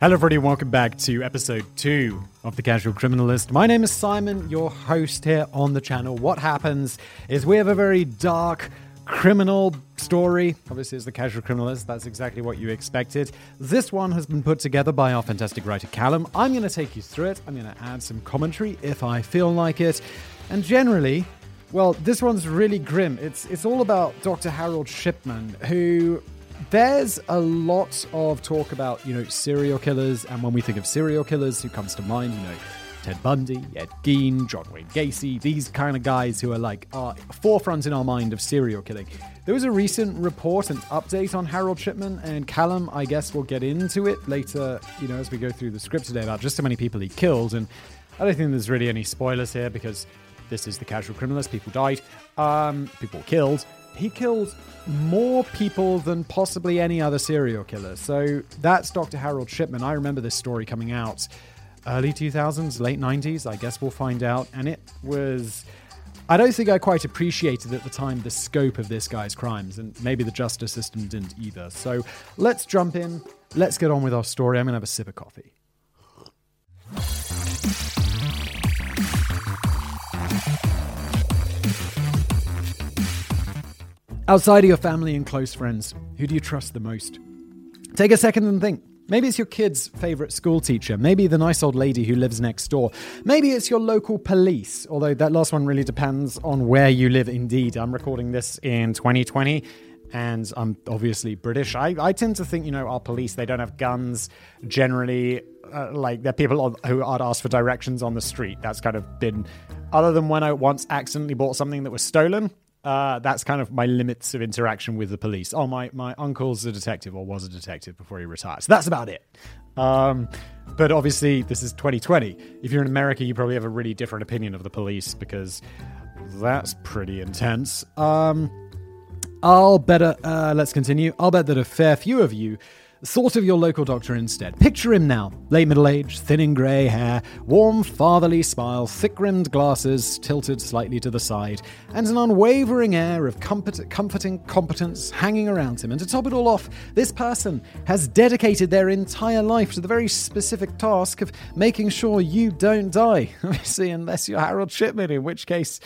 Hello, everybody, welcome back to episode two of The Casual Criminalist. My name is Simon, your host here on the channel. What happens is we have a very dark criminal story. Obviously, as The Casual Criminalist, that's exactly what you expected. This one has been put together by our fantastic writer Callum. I'm going to take you through it, I'm going to add some commentary if I feel like it. And generally, well, this one's really grim. It's, it's all about Dr. Harold Shipman, who there's a lot of talk about, you know, serial killers, and when we think of serial killers, who comes to mind? You know, Ted Bundy, Ed Gein, John Wayne Gacy, these kind of guys who are like are forefront in our mind of serial killing. There was a recent report and update on Harold Shipman and Callum. I guess we'll get into it later, you know, as we go through the script today about just how many people he killed. And I don't think there's really any spoilers here because this is the casual criminalist. People died, um, people killed he killed more people than possibly any other serial killer. So that's Dr. Harold Shipman. I remember this story coming out early 2000s, late 90s. I guess we'll find out. And it was. I don't think I quite appreciated at the time the scope of this guy's crimes, and maybe the justice system didn't either. So let's jump in. Let's get on with our story. I'm going to have a sip of coffee. Outside of your family and close friends, who do you trust the most? Take a second and think. Maybe it's your kid's favorite school teacher. Maybe the nice old lady who lives next door. Maybe it's your local police, although that last one really depends on where you live indeed. I'm recording this in 2020 and I'm obviously British. I, I tend to think, you know, our police, they don't have guns generally. Uh, like, they're people who aren't asked for directions on the street. That's kind of been, other than when I once accidentally bought something that was stolen, uh, that's kind of my limits of interaction with the police. Oh, my, my uncle's a detective or was a detective before he retired. So that's about it. Um, but obviously, this is 2020. If you're in America, you probably have a really different opinion of the police because that's pretty intense. Um, I'll bet, uh, let's continue. I'll bet that a fair few of you Thought of your local doctor instead. Picture him now. Late middle age, thinning grey hair, warm, fatherly smile, thick rimmed glasses tilted slightly to the side, and an unwavering air of comfort- comforting competence hanging around him. And to top it all off, this person has dedicated their entire life to the very specific task of making sure you don't die. Obviously, unless you're Harold Shipman, in which case,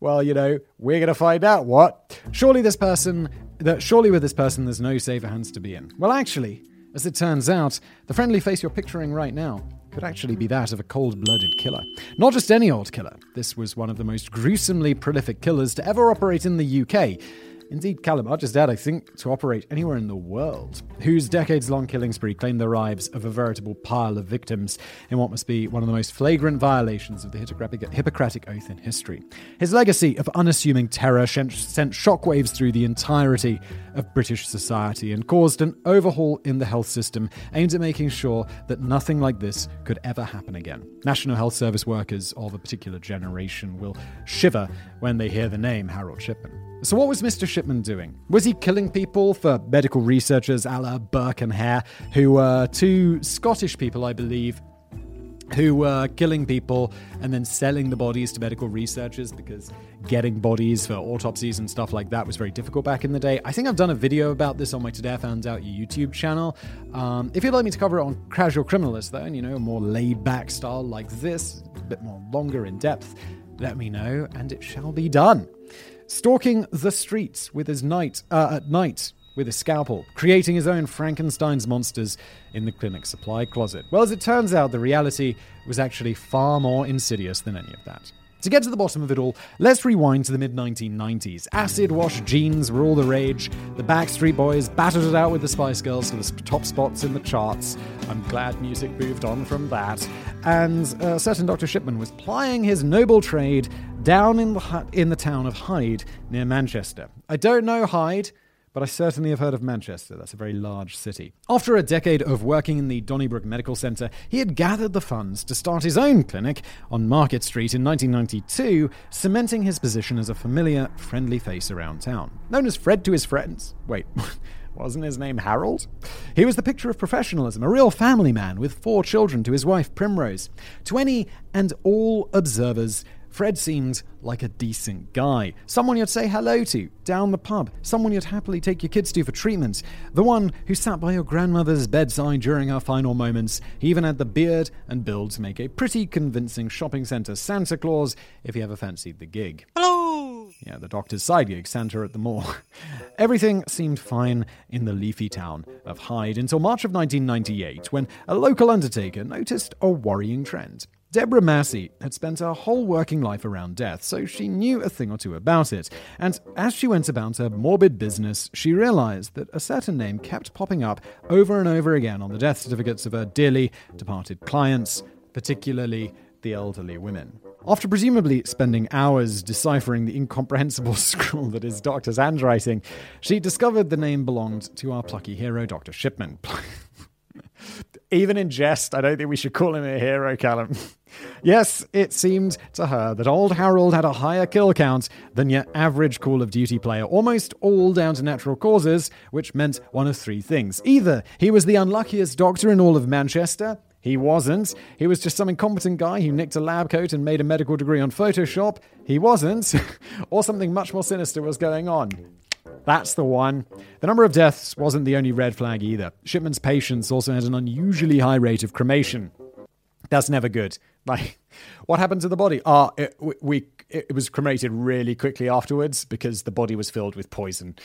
well, you know, we're going to find out what. Surely this person that surely with this person there's no safer hands to be in. Well, actually, as it turns out, the friendly face you're picturing right now could actually be that of a cold blooded killer. Not just any old killer, this was one of the most gruesomely prolific killers to ever operate in the UK. Indeed, Callum Archer's dad, I think, to operate anywhere in the world, whose decades long killing spree claimed the lives of a veritable pile of victims in what must be one of the most flagrant violations of the Hippocratic Oath in history. His legacy of unassuming terror sent shockwaves through the entirety of British society and caused an overhaul in the health system aimed at making sure that nothing like this could ever happen again. National Health Service workers of a particular generation will shiver when they hear the name Harold Shipman. So, what was Mr. Shipman doing? Was he killing people for medical researchers a la Burke and Hare, who were two Scottish people, I believe, who were killing people and then selling the bodies to medical researchers because getting bodies for autopsies and stuff like that was very difficult back in the day. I think I've done a video about this on my Today I Found Out YouTube channel. Um, if you'd like me to cover it on Casual Criminalist, though, and you know, a more laid back style like this, a bit more longer in depth, let me know and it shall be done stalking the streets with his night uh, at night with a scalpel, creating his own Frankenstein's monsters in the clinic supply closet. Well, as it turns out, the reality was actually far more insidious than any of that. To get to the bottom of it all, let's rewind to the mid 1990s. Acid wash jeans were all the rage. The Backstreet Boys battered it out with the Spice Girls for the top spots in the charts. I'm glad music moved on from that. And a certain Dr. Shipman was plying his noble trade down in the, in the town of Hyde near Manchester. I don't know Hyde but I certainly have heard of Manchester. That's a very large city. After a decade of working in the Donneybrook Medical Centre, he had gathered the funds to start his own clinic on Market Street in 1992, cementing his position as a familiar, friendly face around town. Known as Fred to his friends. Wait. Wasn't his name Harold? He was the picture of professionalism, a real family man with four children to his wife Primrose. To any and all observers, Fred seemed like a decent guy. Someone you'd say hello to down the pub. Someone you'd happily take your kids to for treatment. The one who sat by your grandmother's bedside during her final moments. He even had the beard and build to make a pretty convincing shopping centre Santa Claus if he ever fancied the gig. Hello! Yeah, the doctor's side gig, Santa at the mall. Everything seemed fine in the leafy town of Hyde until March of 1998 when a local undertaker noticed a worrying trend. Deborah Massey had spent her whole working life around death, so she knew a thing or two about it. And as she went about her morbid business, she realized that a certain name kept popping up over and over again on the death certificates of her dearly departed clients, particularly the elderly women. After presumably spending hours deciphering the incomprehensible scrawl that is Doctor's handwriting, she discovered the name belonged to our plucky hero, Dr. Shipman. Even in jest, I don't think we should call him a hero, Callum. yes, it seemed to her that old Harold had a higher kill count than your average Call of Duty player, almost all down to natural causes, which meant one of three things. Either he was the unluckiest doctor in all of Manchester, he wasn't. He was just some incompetent guy who nicked a lab coat and made a medical degree on Photoshop. He wasn't. or something much more sinister was going on. That's the one. The number of deaths wasn't the only red flag either. Shipman's patients also had an unusually high rate of cremation. That's never good. Like, what happened to the body? Ah, it, we, it was cremated really quickly afterwards because the body was filled with poison.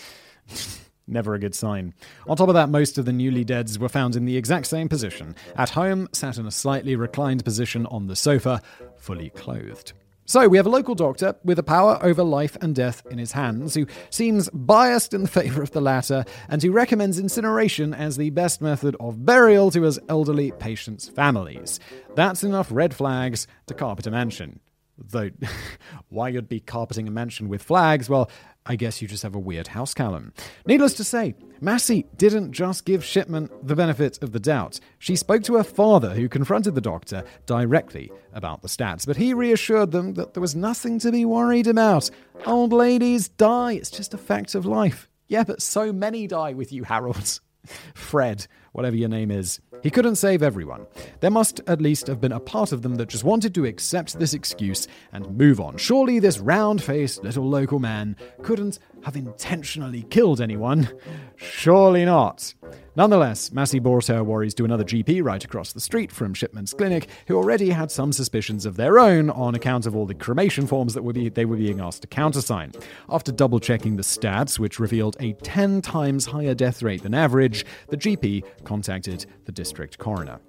Never a good sign. On top of that, most of the newly deads were found in the exact same position. At home, sat in a slightly reclined position on the sofa, fully clothed. So we have a local doctor with the power over life and death in his hands who seems biased in the favor of the latter and who recommends incineration as the best method of burial to his elderly patients' families. That's enough red flags to carpet a mansion. Though, why you'd be carpeting a mansion with flags? Well, I guess you just have a weird house, Callum. Needless to say, Massey didn't just give Shipman the benefit of the doubt. She spoke to her father, who confronted the doctor directly about the stats, but he reassured them that there was nothing to be worried about. Old ladies die, it's just a fact of life. Yeah, but so many die with you, Harold. Fred, whatever your name is. He couldn't save everyone. There must at least have been a part of them that just wanted to accept this excuse and move on. Surely this round faced little local man couldn't have intentionally killed anyone. Surely not. Nonetheless, Massey brought her worries to another GP right across the street from Shipman's clinic, who already had some suspicions of their own on account of all the cremation forms that be, they were being asked to countersign. After double checking the stats, which revealed a 10 times higher death rate than average, the GP contacted the district coroner.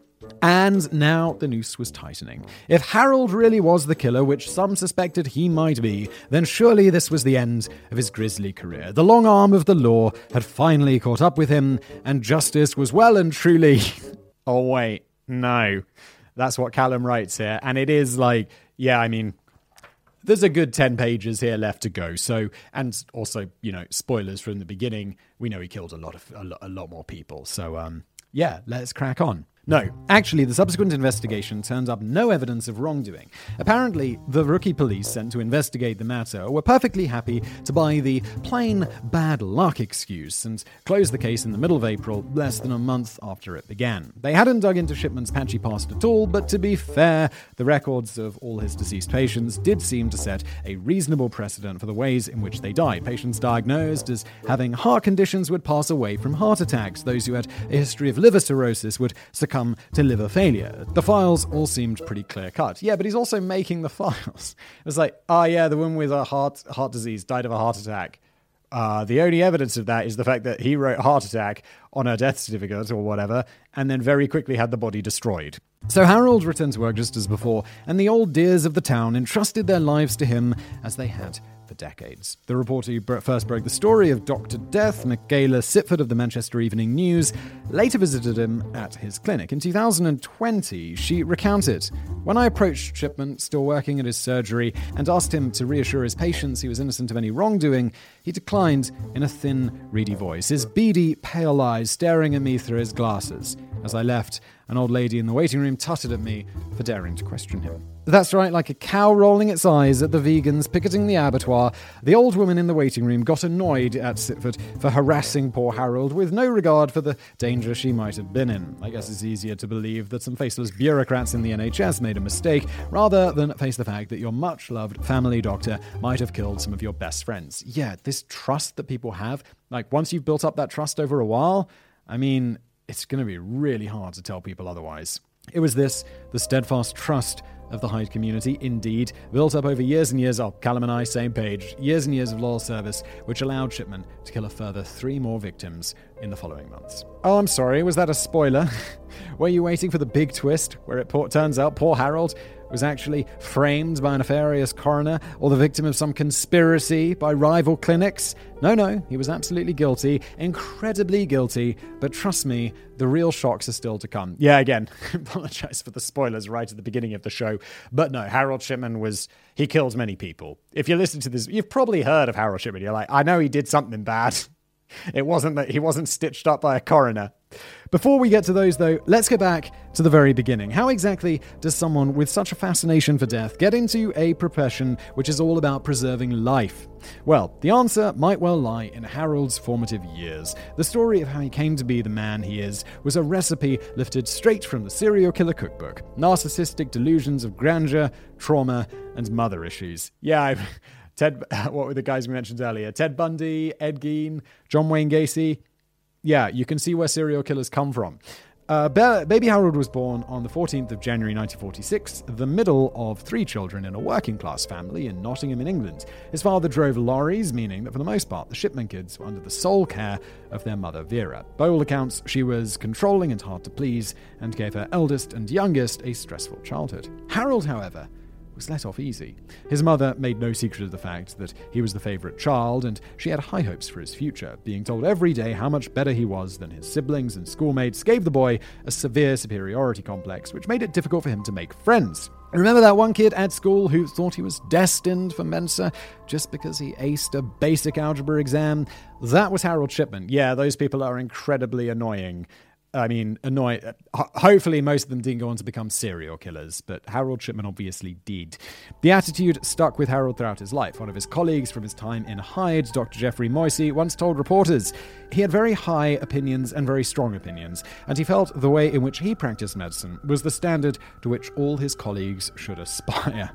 And now the noose was tightening. If Harold really was the killer, which some suspected he might be, then surely this was the end of his grisly career. The long arm of the law had finally caught up with him, and justice was well and truly. oh, wait, no. That's what Callum writes here. And it is like, yeah, I mean, there's a good 10 pages here left to go. So, and also, you know, spoilers from the beginning, we know he killed a lot of, a lot, a lot more people. So, um, yeah, let's crack on. No, actually, the subsequent investigation turned up no evidence of wrongdoing. Apparently, the rookie police sent to investigate the matter were perfectly happy to buy the plain bad luck excuse and close the case in the middle of April, less than a month after it began. They hadn't dug into Shipman's patchy past at all, but to be fair, the records of all his deceased patients did seem to set a reasonable precedent for the ways in which they died. Patients diagnosed as having heart conditions would pass away from heart attacks. Those who had a history of liver cirrhosis would succumb succumb to liver failure. The files all seemed pretty clear cut. Yeah, but he's also making the files. It was like, oh yeah, the woman with a heart heart disease died of a heart attack. Uh, the only evidence of that is the fact that he wrote heart attack on her death certificate or whatever, and then very quickly had the body destroyed. So Harold returned to work just as before, and the old dears of the town entrusted their lives to him as they had for decades. The reporter who first broke the story of Dr. Death, Michaela Sitford of the Manchester Evening News, later visited him at his clinic. In 2020, she recounted When I approached Shipman, still working at his surgery, and asked him to reassure his patients he was innocent of any wrongdoing, he declined in a thin, reedy voice, his beady, pale eyes staring at me through his glasses. As I left, an old lady in the waiting room tutted at me for daring to question him. That's right, like a cow rolling its eyes at the vegans picketing the abattoir, the old woman in the waiting room got annoyed at Sitford for harassing poor Harold with no regard for the danger she might have been in. I guess it's easier to believe that some faceless bureaucrats in the NHS made a mistake rather than face the fact that your much loved family doctor might have killed some of your best friends. Yeah, this trust that people have, like once you've built up that trust over a while, I mean, it's going to be really hard to tell people otherwise. It was this, the steadfast trust of the Hyde community, indeed, built up over years and years. Oh, Callum and I, same page. Years and years of loyal service, which allowed Shipman to kill a further three more victims in the following months. Oh, I'm sorry, was that a spoiler? Were you waiting for the big twist where it turns out poor Harold was actually framed by a nefarious coroner or the victim of some conspiracy by rival clinics. No, no, he was absolutely guilty, incredibly guilty, but trust me, the real shocks are still to come. Yeah, again, apologize for the spoilers right at the beginning of the show, but no, Harold Shipman was, he killed many people. If you listen to this, you've probably heard of Harold Shipman. You're like, I know he did something bad. It wasn't that he wasn't stitched up by a coroner. Before we get to those, though, let's go back to the very beginning. How exactly does someone with such a fascination for death get into a profession which is all about preserving life? Well, the answer might well lie in Harold's formative years. The story of how he came to be the man he is was a recipe lifted straight from the serial killer cookbook narcissistic delusions of grandeur, trauma, and mother issues. Yeah, I. Ted, what were the guys we mentioned earlier? Ted Bundy, Ed Gein, John Wayne Gacy yeah, you can see where serial killers come from. Uh, Baby Harold was born on the 14th of January 1946, the middle of three children in a working class family in Nottingham in England. His father drove lorries, meaning that for the most part the Shipman kids were under the sole care of their mother Vera. By all accounts, she was controlling and hard to please, and gave her eldest and youngest a stressful childhood. Harold, however, was let off easy. His mother made no secret of the fact that he was the favourite child, and she had high hopes for his future. Being told every day how much better he was than his siblings and schoolmates gave the boy a severe superiority complex, which made it difficult for him to make friends. Remember that one kid at school who thought he was destined for Mensa just because he aced a basic algebra exam? That was Harold Shipman. Yeah, those people are incredibly annoying. I mean, annoy. Hopefully, most of them didn't go on to become serial killers, but Harold Shipman obviously did. The attitude stuck with Harold throughout his life. One of his colleagues from his time in Hyde, Dr. Jeffrey Moisey, once told reporters he had very high opinions and very strong opinions, and he felt the way in which he practiced medicine was the standard to which all his colleagues should aspire.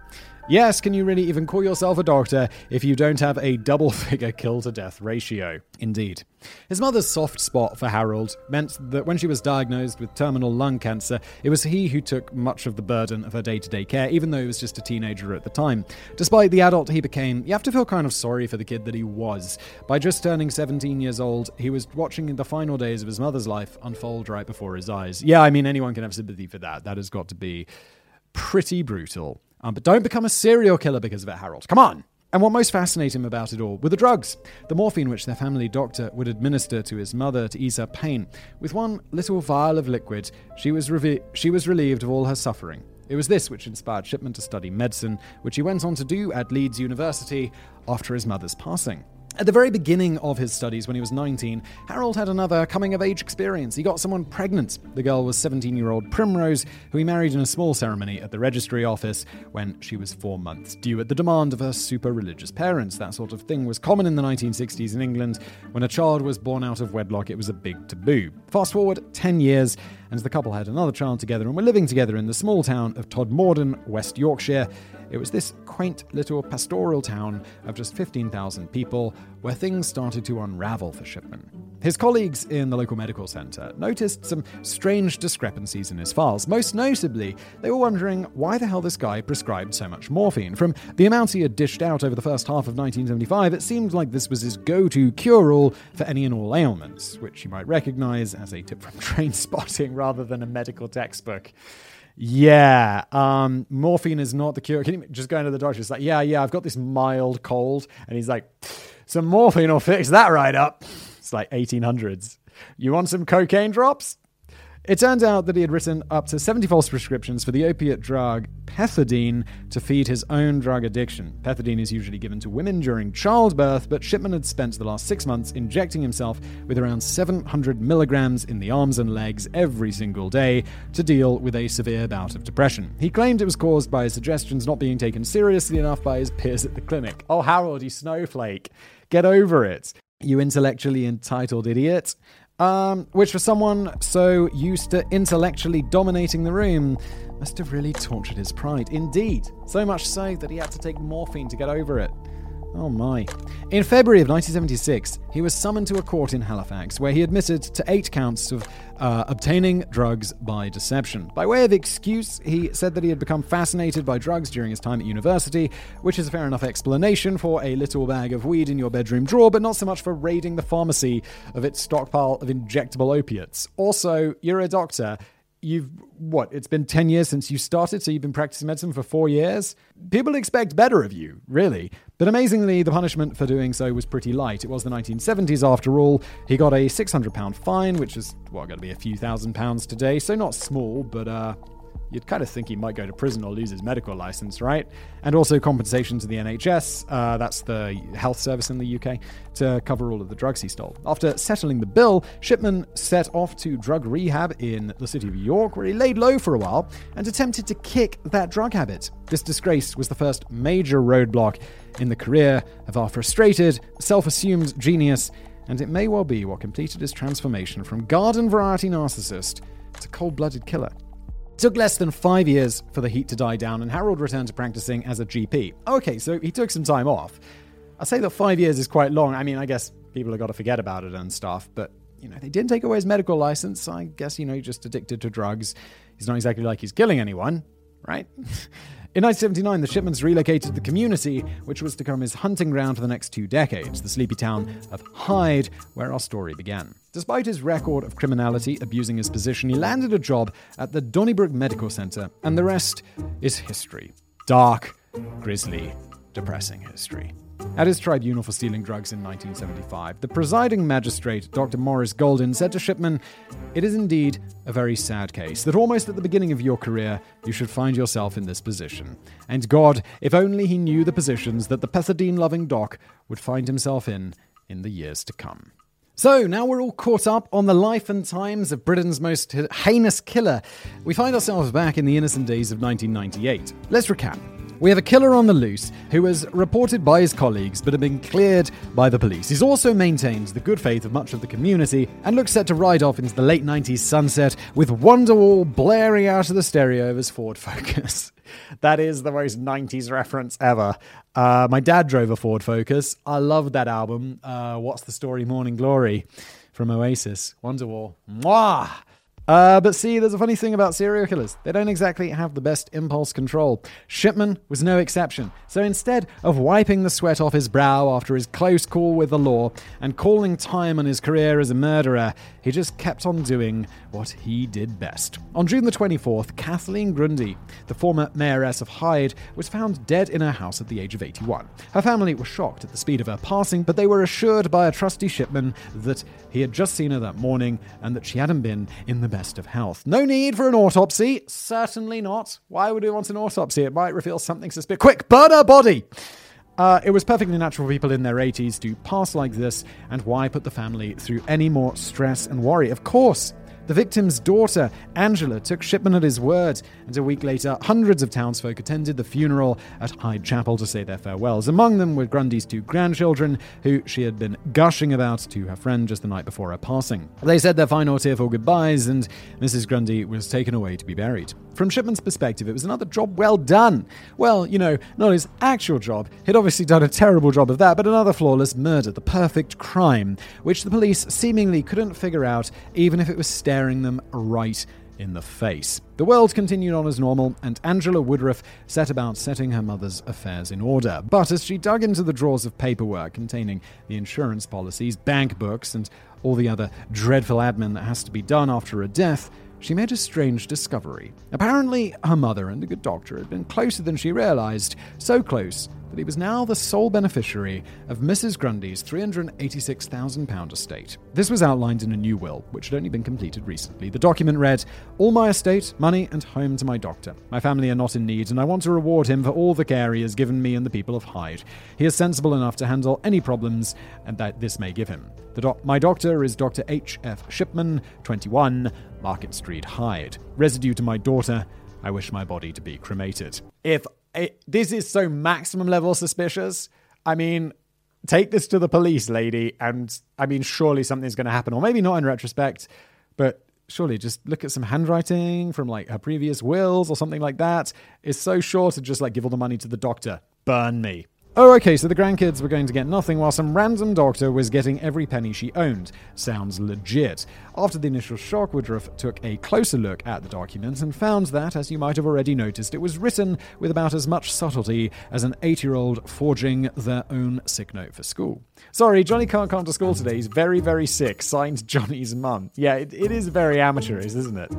Yes, can you really even call yourself a doctor if you don't have a double figure kill to death ratio? Indeed. His mother's soft spot for Harold meant that when she was diagnosed with terminal lung cancer, it was he who took much of the burden of her day to day care, even though he was just a teenager at the time. Despite the adult he became, you have to feel kind of sorry for the kid that he was. By just turning 17 years old, he was watching the final days of his mother's life unfold right before his eyes. Yeah, I mean, anyone can have sympathy for that. That has got to be pretty brutal. Um, but don't become a serial killer because of it, Harold. Come on! And what most fascinated him about it all were the drugs, the morphine which their family doctor would administer to his mother to ease her pain. With one little vial of liquid, she was, revi- she was relieved of all her suffering. It was this which inspired Shipman to study medicine, which he went on to do at Leeds University after his mother's passing. At the very beginning of his studies, when he was 19, Harold had another coming of age experience. He got someone pregnant. The girl was 17 year old Primrose, who he married in a small ceremony at the registry office when she was four months due at the demand of her super religious parents. That sort of thing was common in the 1960s in England. When a child was born out of wedlock, it was a big taboo. Fast forward 10 years, and the couple had another child together and were living together in the small town of Todmorden, West Yorkshire. It was this quaint little pastoral town of just 15,000 people where things started to unravel for Shipman. His colleagues in the local medical centre noticed some strange discrepancies in his files. Most notably, they were wondering why the hell this guy prescribed so much morphine. From the amount he had dished out over the first half of 1975, it seemed like this was his go to cure all for any and all ailments, which you might recognise as a tip from Trainspotting rather than a medical textbook. Yeah, um, morphine is not the cure. Can you just go into the doctor? It's like, yeah, yeah, I've got this mild cold, and he's like, some morphine will fix that right up. It's like 1800s. You want some cocaine drops? It turned out that he had written up to 70 false prescriptions for the opiate drug pethidine to feed his own drug addiction. Pethidine is usually given to women during childbirth, but Shipman had spent the last six months injecting himself with around 700 milligrams in the arms and legs every single day to deal with a severe bout of depression. He claimed it was caused by his suggestions not being taken seriously enough by his peers at the clinic. Oh, Harold, you snowflake. Get over it. You intellectually entitled idiot. Um, which for someone so used to intellectually dominating the room must have really tortured his pride. Indeed, so much so that he had to take morphine to get over it. Oh my. In February of 1976, he was summoned to a court in Halifax where he admitted to eight counts of uh, obtaining drugs by deception. By way of excuse, he said that he had become fascinated by drugs during his time at university, which is a fair enough explanation for a little bag of weed in your bedroom drawer, but not so much for raiding the pharmacy of its stockpile of injectable opiates. Also, you're a doctor you've what it's been 10 years since you started so you've been practicing medicine for 4 years people expect better of you really but amazingly the punishment for doing so was pretty light. It was the 1970s after all. He got a 600 pound fine which is well going to be a few thousand pounds today. So not small but uh you'd kind of think he might go to prison or lose his medical license, right? And also compensation to the NHS, uh, that's the health service in the UK, to cover all of the drugs he stole. After settling the bill, Shipman set off to drug rehab in the city of York, where he laid low for a while and attempted to kick that drug habit. This disgrace was the first major roadblock in the career of our frustrated, self assumed genius, and it may well be what completed his transformation from garden variety narcissist to cold blooded killer. It took less than five years for the heat to die down, and Harold returned to practicing as a GP. Okay, so he took some time off. I say that five years is quite long. I mean, I guess people have got to forget about it and stuff, but you know, they didn't take away his medical license. I guess, you know, he's just addicted to drugs. He's not exactly like he's killing anyone, right? In 1979, the Shipmans relocated the community, which was to become his hunting ground for the next two decades, the sleepy town of Hyde, where our story began. Despite his record of criminality abusing his position, he landed a job at the Donneybrook Medical Center, and the rest is history. Dark, grisly, depressing history. At his tribunal for stealing drugs in 1975, the presiding magistrate, Dr. Morris Golden, said to Shipman, It is indeed a very sad case that almost at the beginning of your career, you should find yourself in this position. And God, if only he knew the positions that the pethidine loving doc would find himself in in the years to come. So now we're all caught up on the life and times of Britain's most heinous killer. We find ourselves back in the innocent days of 1998. Let's recap. We have a killer on the loose who was reported by his colleagues but had been cleared by the police. He's also maintained the good faith of much of the community and looks set to ride off into the late 90s sunset with Wonderwall blaring out of the stereo of his Ford Focus. that is the most 90s reference ever. Uh, my dad drove a Ford Focus. I loved that album. Uh, What's the Story, Morning Glory from Oasis. Wonderwall. Mwah! Uh, but see, there's a funny thing about serial killers. They don't exactly have the best impulse control. Shipman was no exception. So instead of wiping the sweat off his brow after his close call with the law and calling time on his career as a murderer, he just kept on doing what he did best. On June the 24th, Kathleen Grundy, the former mayoress of Hyde, was found dead in her house at the age of 81. Her family were shocked at the speed of her passing, but they were assured by a trusty shipman that he had just seen her that morning and that she hadn't been in the best of health. No need for an autopsy. Certainly not. Why would we want an autopsy? It might reveal something suspicious. Quick, burn her body! Uh, it was perfectly natural for people in their 80s to pass like this, and why put the family through any more stress and worry? Of course, the victim's daughter, Angela, took Shipman at his word, and a week later, hundreds of townsfolk attended the funeral at Hyde Chapel to say their farewells. Among them were Grundy's two grandchildren, who she had been gushing about to her friend just the night before her passing. They said their final tearful goodbyes, and Mrs. Grundy was taken away to be buried. From Shipman's perspective, it was another job well done. Well, you know, not his actual job. He'd obviously done a terrible job of that, but another flawless murder, the perfect crime, which the police seemingly couldn't figure out, even if it was staring staring them right in the face. The world continued on as normal, and Angela Woodruff set about setting her mother's affairs in order. But as she dug into the drawers of paperwork containing the insurance policies, bank books, and all the other dreadful admin that has to be done after a death, she made a strange discovery. Apparently, her mother and a good doctor had been closer than she realized, so close that he was now the sole beneficiary of Mrs. Grundy's £386,000 estate. This was outlined in a new will, which had only been completed recently. The document read All my estate, money, and home to my doctor. My family are not in need, and I want to reward him for all the care he has given me and the people of Hyde. He is sensible enough to handle any problems and that this may give him. Doc- my doctor is Dr. H. F. Shipman, 21, Market Street, Hyde. Residue to my daughter. I wish my body to be cremated. If it, this is so maximum level suspicious, I mean, take this to the police, lady, and I mean, surely something's going to happen, or maybe not in retrospect, but surely just look at some handwriting from like her previous wills or something like that. It's so sure to just like give all the money to the doctor. Burn me. Oh, okay, so the grandkids were going to get nothing while some random doctor was getting every penny she owned. Sounds legit. After the initial shock, Woodruff took a closer look at the document and found that, as you might have already noticed, it was written with about as much subtlety as an eight year old forging their own sick note for school. Sorry, Johnny can't come to school today. He's very, very sick. Signed Johnny's mum. Yeah, it, it is very amateurish, isn't it?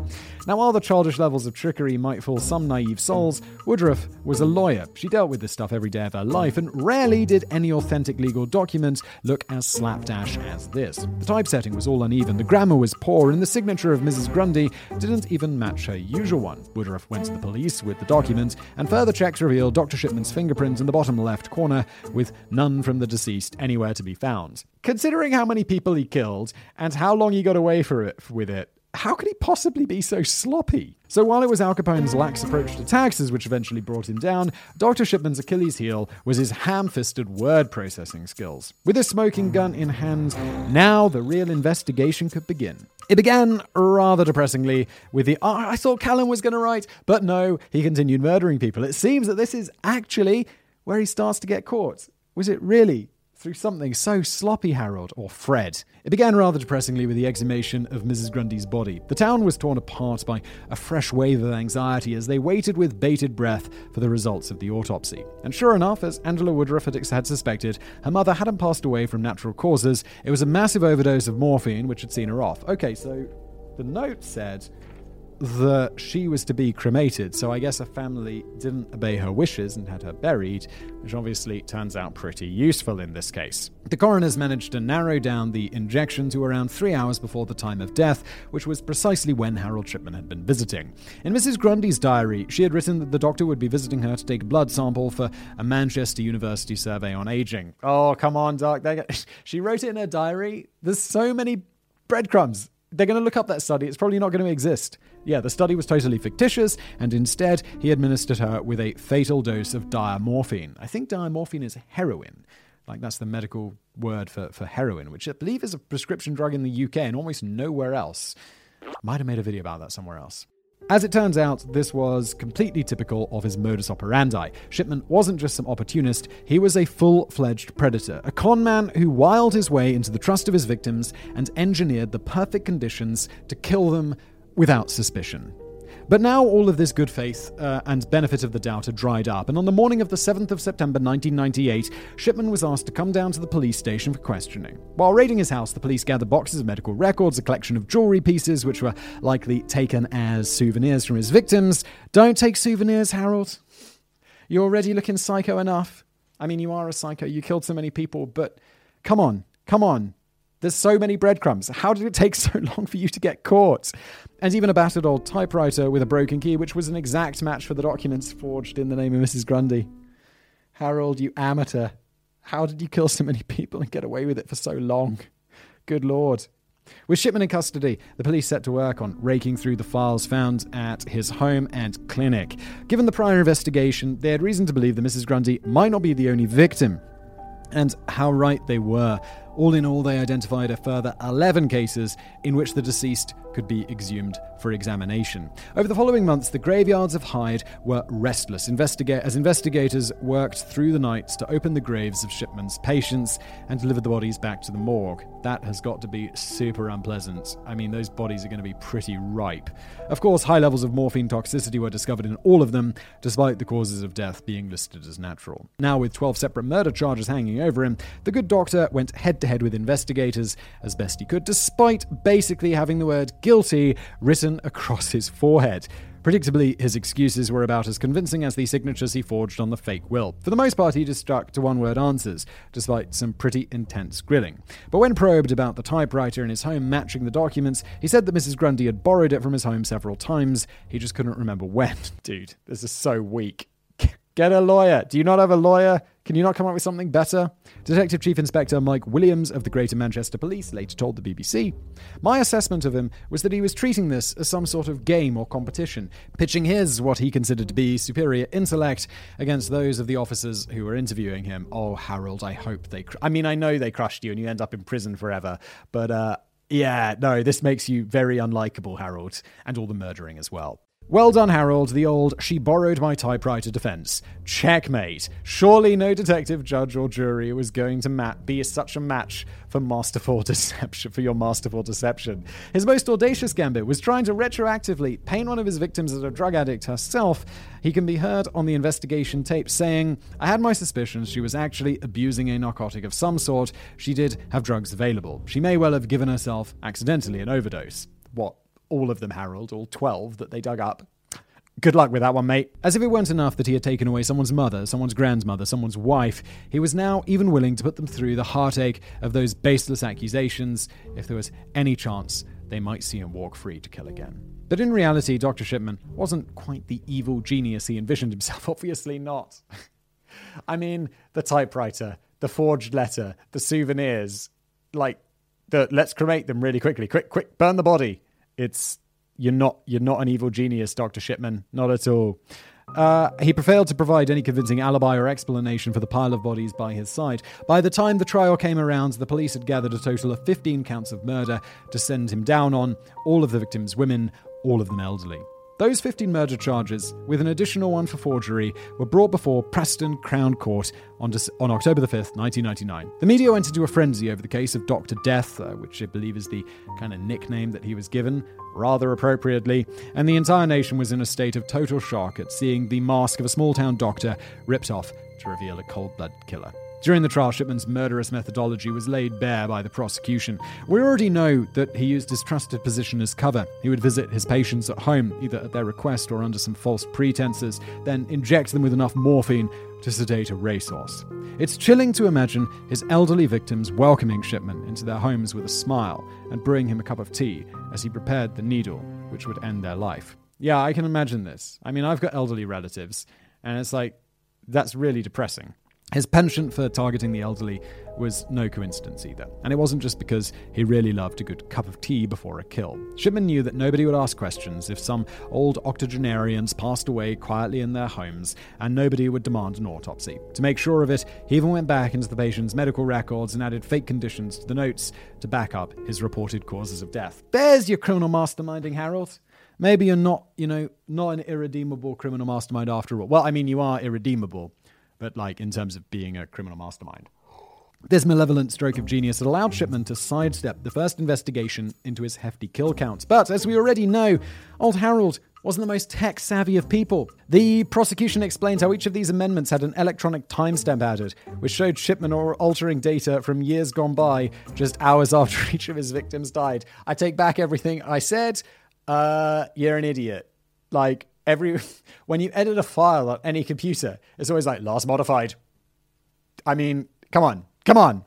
Now, while the childish levels of trickery might fool some naive souls, Woodruff was a lawyer. She dealt with this stuff every day of her life, and rarely did any authentic legal document look as slapdash as this. The typesetting was all uneven, the grammar was poor, and the signature of Mrs. Grundy didn't even match her usual one. Woodruff went to the police with the document, and further checks revealed Dr. Shipman's fingerprint in the bottom left corner, with none from the deceased anywhere to be found. Considering how many people he killed and how long he got away for it with it, how could he possibly be so sloppy? So while it was Al Capone's lax approach to taxes which eventually brought him down, Dr. Shipman's Achilles heel was his ham-fisted word processing skills. With a smoking gun in hand, now the real investigation could begin. It began rather depressingly with the oh, I thought Callum was going to write, but no, he continued murdering people. It seems that this is actually where he starts to get caught. Was it really through something so sloppy, Harold, or Fred. It began rather depressingly with the exhumation of Mrs. Grundy's body. The town was torn apart by a fresh wave of anxiety as they waited with bated breath for the results of the autopsy. And sure enough, as Angela Woodruff had suspected, her mother hadn't passed away from natural causes. It was a massive overdose of morphine which had seen her off. Okay, so the note said that she was to be cremated, so I guess her family didn't obey her wishes and had her buried, which obviously turns out pretty useful in this case. The coroners managed to narrow down the injection to around three hours before the time of death, which was precisely when Harold Shipman had been visiting. In Mrs. Grundy's diary, she had written that the doctor would be visiting her to take a blood sample for a Manchester University survey on aging. Oh, come on, Doc. She wrote it in her diary. There's so many breadcrumbs they're going to look up that study. It's probably not going to exist. Yeah, the study was totally fictitious, and instead, he administered her with a fatal dose of diamorphine. I think diamorphine is heroin. Like, that's the medical word for, for heroin, which I believe is a prescription drug in the UK and almost nowhere else. Might have made a video about that somewhere else. As it turns out, this was completely typical of his modus operandi. Shipman wasn't just some opportunist, he was a full fledged predator, a con man who wiled his way into the trust of his victims and engineered the perfect conditions to kill them without suspicion. But now all of this good faith uh, and benefit of the doubt had dried up, and on the morning of the 7th of September 1998, Shipman was asked to come down to the police station for questioning. While raiding his house, the police gathered boxes of medical records, a collection of jewelry pieces, which were likely taken as souvenirs from his victims. Don't take souvenirs, Harold. You're already looking psycho enough. I mean, you are a psycho, you killed so many people, but come on, come on. There's so many breadcrumbs. How did it take so long for you to get caught? And even a battered old typewriter with a broken key, which was an exact match for the documents forged in the name of Mrs. Grundy. Harold, you amateur. How did you kill so many people and get away with it for so long? Good lord. With Shipman in custody, the police set to work on raking through the files found at his home and clinic. Given the prior investigation, they had reason to believe that Mrs. Grundy might not be the only victim. And how right they were. All in all, they identified a further 11 cases in which the deceased could be exhumed for examination. Over the following months, the graveyards of Hyde were restless Investiga- as investigators worked through the nights to open the graves of Shipman's patients and deliver the bodies back to the morgue. That has got to be super unpleasant. I mean, those bodies are going to be pretty ripe. Of course, high levels of morphine toxicity were discovered in all of them, despite the causes of death being listed as natural. Now, with 12 separate murder charges hanging over him, the good doctor went head to head with investigators as best he could, despite basically having the word guilty written across his forehead. Predictably, his excuses were about as convincing as the signatures he forged on the fake will. For the most part, he just stuck to one word answers, despite some pretty intense grilling. But when probed about the typewriter in his home matching the documents, he said that Mrs. Grundy had borrowed it from his home several times. He just couldn't remember when. Dude, this is so weak. Get a lawyer. Do you not have a lawyer? Can you not come up with something better? Detective Chief Inspector Mike Williams of the Greater Manchester Police later told the BBC My assessment of him was that he was treating this as some sort of game or competition, pitching his, what he considered to be, superior intellect against those of the officers who were interviewing him. Oh, Harold, I hope they. Cr- I mean, I know they crushed you and you end up in prison forever, but uh, yeah, no, this makes you very unlikable, Harold, and all the murdering as well. Well done, Harold, the old she borrowed my typewriter defense. Checkmate. Surely no detective, judge, or jury was going to mat- be such a match for masterful deception for your masterful deception. His most audacious gambit was trying to retroactively paint one of his victims as a drug addict herself. He can be heard on the investigation tape saying, I had my suspicions she was actually abusing a narcotic of some sort. She did have drugs available. She may well have given herself accidentally an overdose. What all of them, Harold, all 12 that they dug up. Good luck with that one, mate. As if it weren't enough that he had taken away someone's mother, someone's grandmother, someone's wife, he was now even willing to put them through the heartache of those baseless accusations if there was any chance they might see him walk free to kill again. But in reality, Dr. Shipman wasn't quite the evil genius he envisioned himself. Obviously not. I mean, the typewriter, the forged letter, the souvenirs, like the let's cremate them really quickly. Quick, quick, burn the body it's you're not you're not an evil genius, Doctor Shipman, not at all. Uh, he failed to provide any convincing alibi or explanation for the pile of bodies by his side. By the time the trial came around, the police had gathered a total of 15 counts of murder to send him down on, all of the victims women, all of them elderly. Those 15 murder charges, with an additional one for forgery, were brought before Preston Crown Court on, on October the 5th, 1999. The media went into a frenzy over the case of Dr. Death, uh, which I believe is the kind of nickname that he was given, rather appropriately, and the entire nation was in a state of total shock at seeing the mask of a small town doctor ripped off to reveal a cold blooded killer. During the trial, Shipman's murderous methodology was laid bare by the prosecution. We already know that he used his trusted position as cover. He would visit his patients at home, either at their request or under some false pretenses, then inject them with enough morphine to sedate a racehorse. It's chilling to imagine his elderly victims welcoming Shipman into their homes with a smile and brewing him a cup of tea as he prepared the needle which would end their life. Yeah, I can imagine this. I mean, I've got elderly relatives, and it's like, that's really depressing. His penchant for targeting the elderly was no coincidence either, and it wasn't just because he really loved a good cup of tea before a kill. Shipman knew that nobody would ask questions if some old octogenarians passed away quietly in their homes, and nobody would demand an autopsy. To make sure of it, he even went back into the patient's medical records and added fake conditions to the notes to back up his reported causes of death. There's your criminal masterminding, Harold. Maybe you're not, you know, not an irredeemable criminal mastermind after all. Well, I mean, you are irredeemable but like in terms of being a criminal mastermind. This malevolent stroke of genius allowed Shipman to sidestep the first investigation into his hefty kill counts. But as we already know, old Harold wasn't the most tech savvy of people. The prosecution explained how each of these amendments had an electronic timestamp added, which showed Shipman altering data from years gone by just hours after each of his victims died. I take back everything I said. Uh, you're an idiot. Like, every when you edit a file on any computer, it's always like last modified. I mean, come on, come on.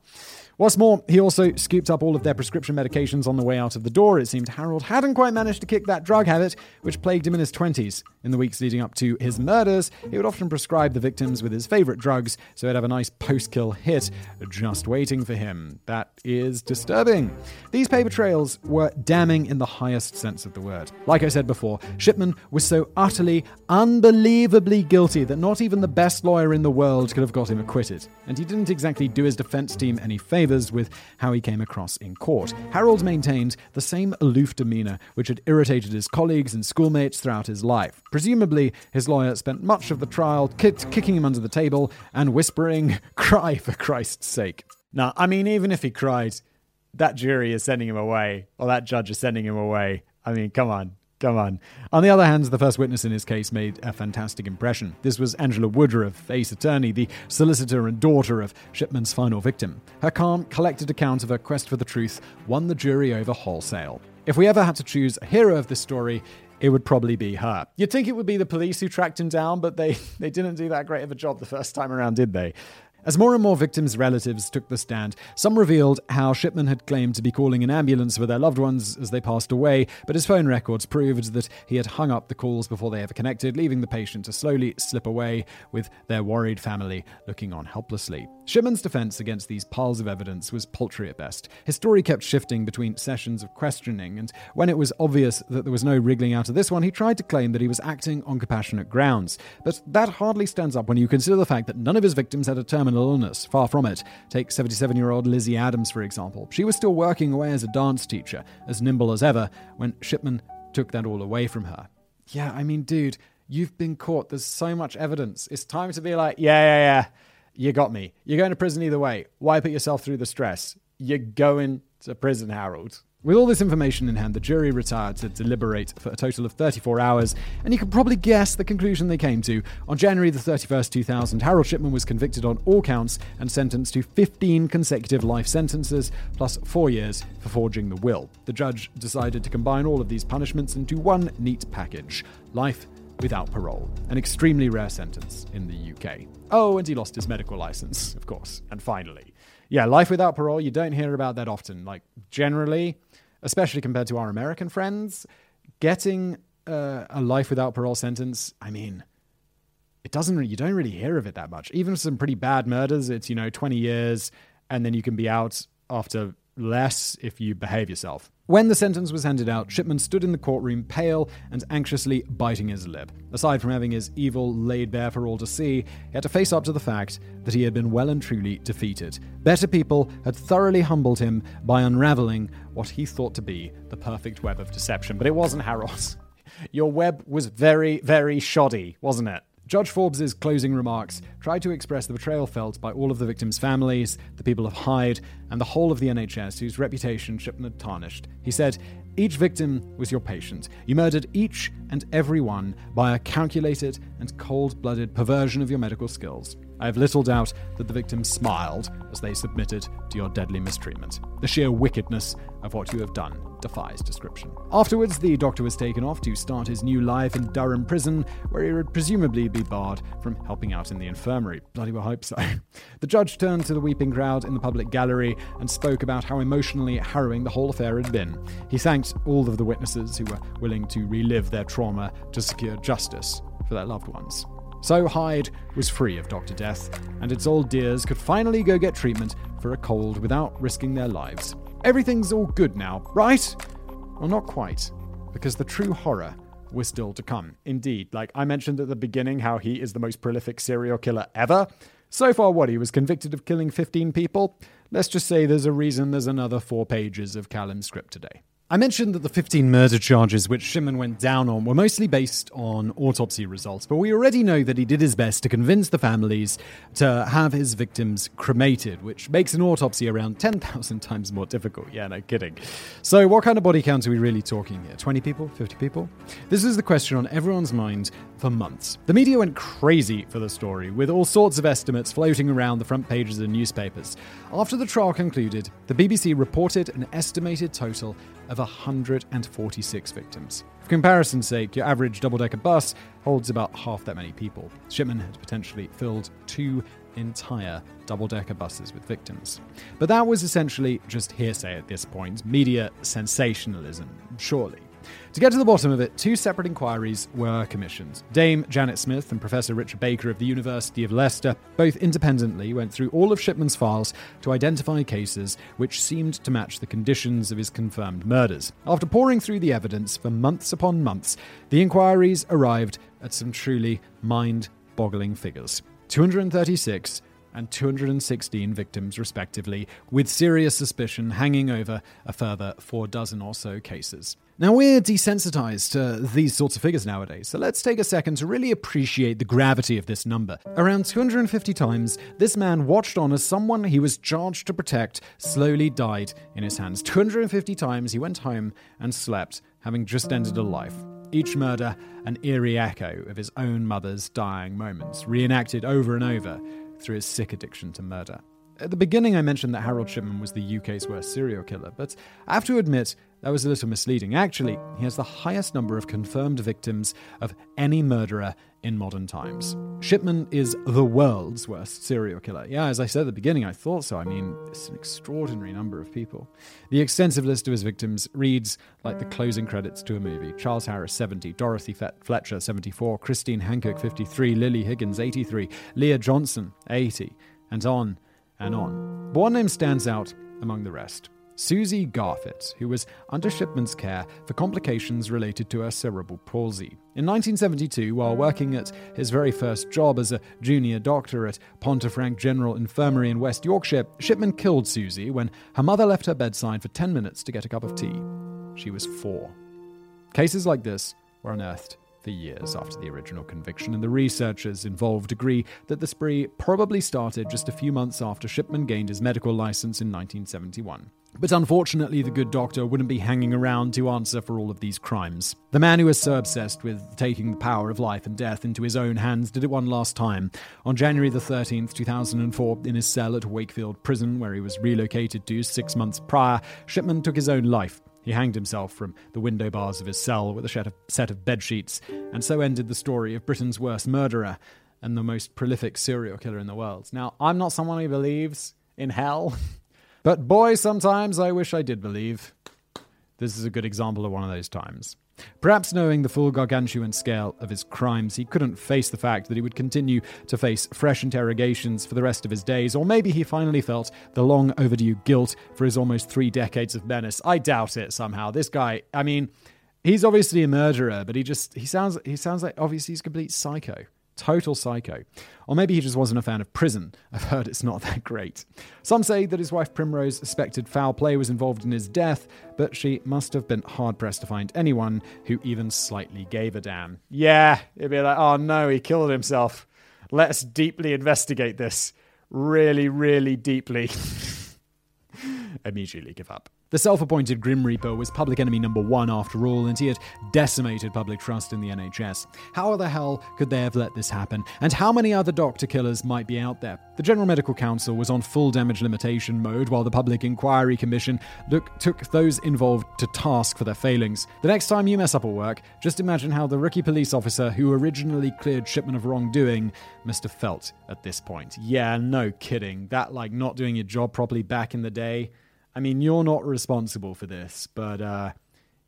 What's more, he also scooped up all of their prescription medications on the way out of the door. It seemed Harold hadn't quite managed to kick that drug habit, which plagued him in his 20s. In the weeks leading up to his murders, he would often prescribe the victims with his favorite drugs, so he'd have a nice post kill hit just waiting for him. That is disturbing. These paper trails were damning in the highest sense of the word. Like I said before, Shipman was so utterly, unbelievably guilty that not even the best lawyer in the world could have got him acquitted. And he didn't exactly do his defense team any favors favors with how he came across in court. Harold maintained the same aloof demeanor which had irritated his colleagues and schoolmates throughout his life. Presumably, his lawyer spent much of the trial kicking him under the table and whispering, Cry for Christ's sake. Now, I mean, even if he cried, that jury is sending him away, or that judge is sending him away. I mean, come on. Come on. On the other hand, the first witness in his case made a fantastic impression. This was Angela Woodruff, Ace Attorney, the solicitor and daughter of Shipman's final victim. Her calm, collected account of her quest for the truth won the jury over wholesale. If we ever had to choose a hero of this story, it would probably be her. You'd think it would be the police who tracked him down, but they, they didn't do that great of a job the first time around, did they? As more and more victims' relatives took the stand, some revealed how Shipman had claimed to be calling an ambulance for their loved ones as they passed away, but his phone records proved that he had hung up the calls before they ever connected, leaving the patient to slowly slip away with their worried family looking on helplessly. Shipman's defense against these piles of evidence was paltry at best. His story kept shifting between sessions of questioning, and when it was obvious that there was no wriggling out of this one, he tried to claim that he was acting on compassionate grounds. But that hardly stands up when you consider the fact that none of his victims had a terminal illness. Far from it. Take 77 year old Lizzie Adams, for example. She was still working away as a dance teacher, as nimble as ever, when Shipman took that all away from her. Yeah, I mean, dude, you've been caught. There's so much evidence. It's time to be like, yeah, yeah, yeah you got me. You're going to prison either way. Why put yourself through the stress? You're going to prison, Harold. With all this information in hand, the jury retired to deliberate for a total of 34 hours, and you can probably guess the conclusion they came to. On January the 31st, 2000, Harold Shipman was convicted on all counts and sentenced to 15 consecutive life sentences, plus four years for forging the will. The judge decided to combine all of these punishments into one neat package life without parole, an extremely rare sentence in the UK. Oh, and he lost his medical license, of course. And finally, yeah, life without parole, you don't hear about that often. Like, generally, especially compared to our American friends, getting uh, a life without parole sentence, I mean, it doesn't, really, you don't really hear of it that much. Even some pretty bad murders, it's, you know, 20 years and then you can be out after less if you behave yourself. When the sentence was handed out, Shipman stood in the courtroom pale and anxiously biting his lip. Aside from having his evil laid bare for all to see, he had to face up to the fact that he had been well and truly defeated. Better people had thoroughly humbled him by unraveling what he thought to be the perfect web of deception. But it wasn't Harold's. Your web was very, very shoddy, wasn't it? Judge Forbes's closing remarks tried to express the betrayal felt by all of the victims' families, the people of Hyde, and the whole of the NHS whose reputation Shipman had tarnished. He said, Each victim was your patient. You murdered each and every one by a calculated and cold blooded perversion of your medical skills. I have little doubt that the victims smiled as they submitted to your deadly mistreatment. The sheer wickedness of what you have done defies description. Afterwards, the doctor was taken off to start his new life in Durham prison, where he would presumably be barred from helping out in the infirmary. Bloody well hope so. The judge turned to the weeping crowd in the public gallery and spoke about how emotionally harrowing the whole affair had been. He thanked all of the witnesses who were willing to relive their trauma to secure justice for their loved ones. So Hyde was free of Dr. Death, and its old dears could finally go get treatment for a cold without risking their lives. Everything's all good now, right? Well, not quite, because the true horror was still to come. Indeed, like I mentioned at the beginning, how he is the most prolific serial killer ever. So far, what? He was convicted of killing 15 people? Let's just say there's a reason there's another four pages of Callum's script today. I mentioned that the 15 murder charges which Shipman went down on were mostly based on autopsy results, but we already know that he did his best to convince the families to have his victims cremated, which makes an autopsy around 10,000 times more difficult. Yeah, no kidding. So, what kind of body count are we really talking here? 20 people? 50 people? This is the question on everyone's mind for months. The media went crazy for the story, with all sorts of estimates floating around the front pages of newspapers. After the trial concluded, the BBC reported an estimated total of 146 victims. For comparison's sake, your average double decker bus holds about half that many people. Shipman had potentially filled two entire double decker buses with victims. But that was essentially just hearsay at this point, media sensationalism, surely. To get to the bottom of it, two separate inquiries were commissioned. Dame Janet Smith and Professor Richard Baker of the University of Leicester both independently went through all of Shipman's files to identify cases which seemed to match the conditions of his confirmed murders. After poring through the evidence for months upon months, the inquiries arrived at some truly mind boggling figures 236 and 216 victims, respectively, with serious suspicion hanging over a further four dozen or so cases. Now, we're desensitized to these sorts of figures nowadays, so let's take a second to really appreciate the gravity of this number. Around 250 times, this man watched on as someone he was charged to protect slowly died in his hands. 250 times he went home and slept, having just ended a life. Each murder an eerie echo of his own mother's dying moments, reenacted over and over through his sick addiction to murder. At the beginning, I mentioned that Harold Shipman was the UK's worst serial killer, but I have to admit that was a little misleading. Actually, he has the highest number of confirmed victims of any murderer in modern times. Shipman is the world's worst serial killer. Yeah, as I said at the beginning, I thought so. I mean, it's an extraordinary number of people. The extensive list of his victims reads like the closing credits to a movie Charles Harris, 70, Dorothy Fletcher, 74, Christine Hancock, 53, Lily Higgins, 83, Leah Johnson, 80, and on and on. But one name stands out among the rest. Susie Garfitt, who was under Shipman's care for complications related to her cerebral palsy. In 1972, while working at his very first job as a junior doctor at Pontefract General Infirmary in West Yorkshire, Shipman killed Susie when her mother left her bedside for 10 minutes to get a cup of tea. She was four. Cases like this were unearthed for years after the original conviction, and the researchers involved agree that the spree probably started just a few months after Shipman gained his medical license in 1971. But unfortunately, the good doctor wouldn't be hanging around to answer for all of these crimes. The man who was so obsessed with taking the power of life and death into his own hands did it one last time. On January the 13th, 2004, in his cell at Wakefield Prison, where he was relocated to six months prior, Shipman took his own life. He hanged himself from the window bars of his cell with a set of bed sheets, and so ended the story of Britain's worst murderer and the most prolific serial killer in the world. Now, I'm not someone who believes in hell, but boy, sometimes I wish I did believe. This is a good example of one of those times. Perhaps knowing the full gargantuan scale of his crimes, he couldn't face the fact that he would continue to face fresh interrogations for the rest of his days, or maybe he finally felt the long overdue guilt for his almost three decades of menace. I doubt it somehow. This guy, I mean, he's obviously a murderer, but he just he sounds he sounds like obviously he's a complete psycho. Total psycho. Or maybe he just wasn't a fan of prison. I've heard it's not that great. Some say that his wife Primrose suspected foul play was involved in his death, but she must have been hard pressed to find anyone who even slightly gave a damn. Yeah, it'd be like, oh no, he killed himself. Let's deeply investigate this. Really, really deeply. Immediately give up. The self appointed Grim Reaper was public enemy number one after all, and he had decimated public trust in the NHS. How the hell could they have let this happen? And how many other doctor killers might be out there? The General Medical Council was on full damage limitation mode, while the Public Inquiry Commission look, took those involved to task for their failings. The next time you mess up at work, just imagine how the rookie police officer who originally cleared Shipman of wrongdoing must have felt at this point. Yeah, no kidding. That, like, not doing your job properly back in the day. I mean, you're not responsible for this, but uh,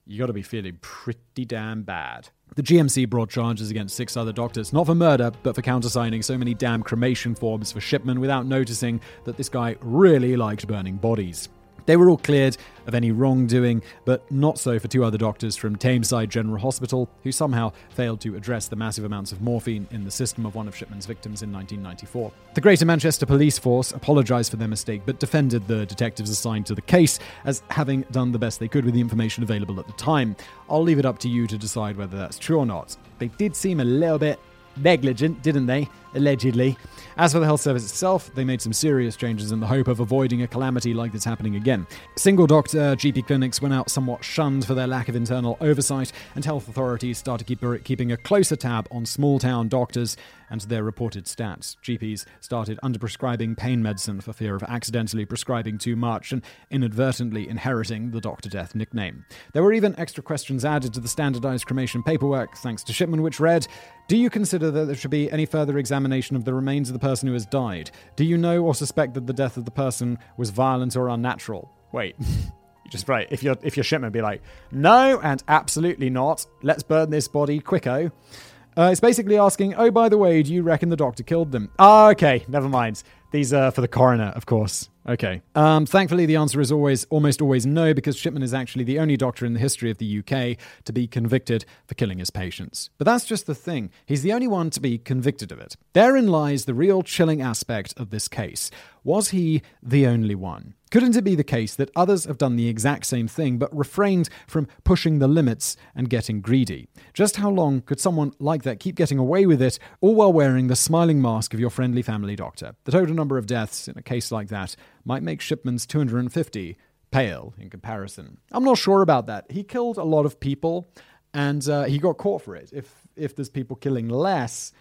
you got to be feeling pretty damn bad. The GMC brought charges against six other doctors, not for murder, but for countersigning so many damn cremation forms for Shipman without noticing that this guy really liked burning bodies. They were all cleared of any wrongdoing, but not so for two other doctors from Tameside General Hospital, who somehow failed to address the massive amounts of morphine in the system of one of Shipman's victims in 1994. The Greater Manchester Police Force apologised for their mistake, but defended the detectives assigned to the case as having done the best they could with the information available at the time. I'll leave it up to you to decide whether that's true or not. They did seem a little bit negligent, didn't they? Allegedly. As for the health service itself, they made some serious changes in the hope of avoiding a calamity like this happening again. Single doctor uh, GP clinics went out somewhat shunned for their lack of internal oversight, and health authorities started keep, keeping a closer tab on small town doctors and their reported stats. GPs started underprescribing pain medicine for fear of accidentally prescribing too much and inadvertently inheriting the Dr. Death nickname. There were even extra questions added to the standardized cremation paperwork, thanks to Shipman, which read Do you consider that there should be any further examination of the remains of the person who has died? Do you know or suspect that the death of the person was violent or unnatural? Wait. just right. If you're if you're Shipman, be like, no, and absolutely not. Let's burn this body quicko. Uh, it's basically asking, oh, by the way, do you reckon the doctor killed them? Ah, okay, never mind. These are for the coroner, of course. Okay. Um, thankfully, the answer is always, almost always no, because Shipman is actually the only doctor in the history of the UK to be convicted for killing his patients. But that's just the thing. He's the only one to be convicted of it. Therein lies the real chilling aspect of this case. Was he the only one? Couldn't it be the case that others have done the exact same thing but refrained from pushing the limits and getting greedy? Just how long could someone like that keep getting away with it, all while wearing the smiling mask of your friendly family doctor? The total number of deaths in a case like that might make Shipman's 250 pale in comparison. I'm not sure about that. He killed a lot of people and uh, he got caught for it. If, if there's people killing less,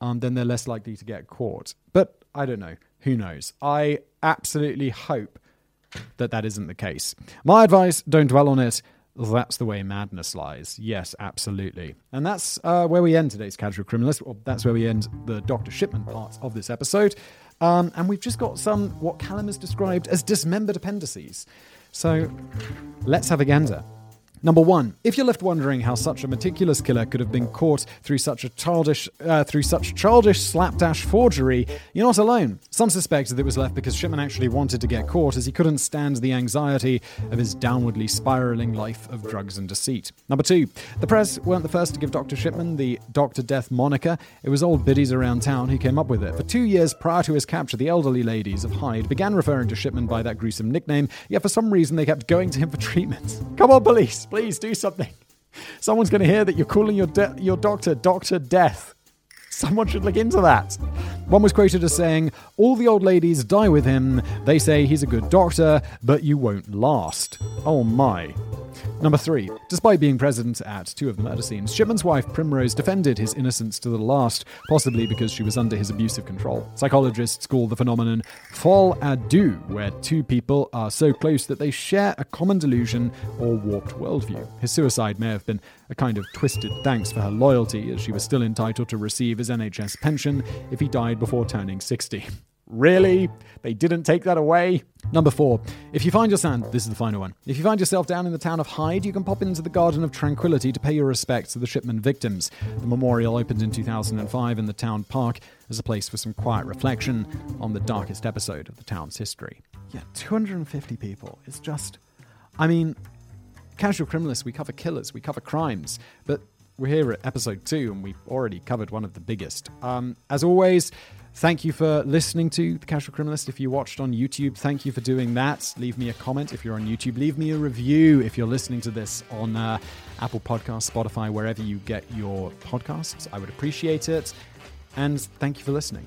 um, then they're less likely to get caught. But I don't know. Who knows? I absolutely hope that that isn't the case. My advice don't dwell on it. That's the way madness lies. Yes, absolutely. And that's uh, where we end today's Casual Criminalist. Well, that's where we end the Dr. Shipman part of this episode. Um, and we've just got some, what Callum has described as dismembered appendices. So let's have a gander. Number one, if you're left wondering how such a meticulous killer could have been caught through such a childish, uh, through such childish slapdash forgery, you're not alone. Some suspect that it was left because Shipman actually wanted to get caught, as he couldn't stand the anxiety of his downwardly spiraling life of drugs and deceit. Number two, the press weren't the first to give Dr. Shipman the Dr. Death moniker. It was old biddies around town who came up with it. For two years prior to his capture, the elderly ladies of Hyde began referring to Shipman by that gruesome nickname. Yet for some reason, they kept going to him for treatment. Come on, police! Please do something. Someone's going to hear that you're calling your de- your doctor Doctor Death. Someone should look into that. One was quoted as saying, All the old ladies die with him. They say he's a good doctor, but you won't last. Oh my. Number three, despite being present at two of the murder scenes, Shipman's wife Primrose defended his innocence to the last, possibly because she was under his abusive control. Psychologists call the phenomenon folie à deux, where two people are so close that they share a common delusion or warped worldview. His suicide may have been a kind of twisted thanks for her loyalty, as she was still entitled to receive his NHS pension if he died before turning 60. Really? They didn't take that away? Number four, if you find yourself, this is the final one. If you find yourself down in the town of Hyde, you can pop into the Garden of Tranquility to pay your respects to the Shipman victims. The memorial opened in 2005 in the town park as a place for some quiet reflection on the darkest episode of the town's history. Yeah, 250 people. It's just, I mean, casual criminalists, we cover killers, we cover crimes, but we're here at episode two and we've already covered one of the biggest. Um, as always, Thank you for listening to The Casual Criminalist. If you watched on YouTube, thank you for doing that. Leave me a comment if you're on YouTube. Leave me a review if you're listening to this on uh, Apple Podcasts, Spotify, wherever you get your podcasts. I would appreciate it. And thank you for listening.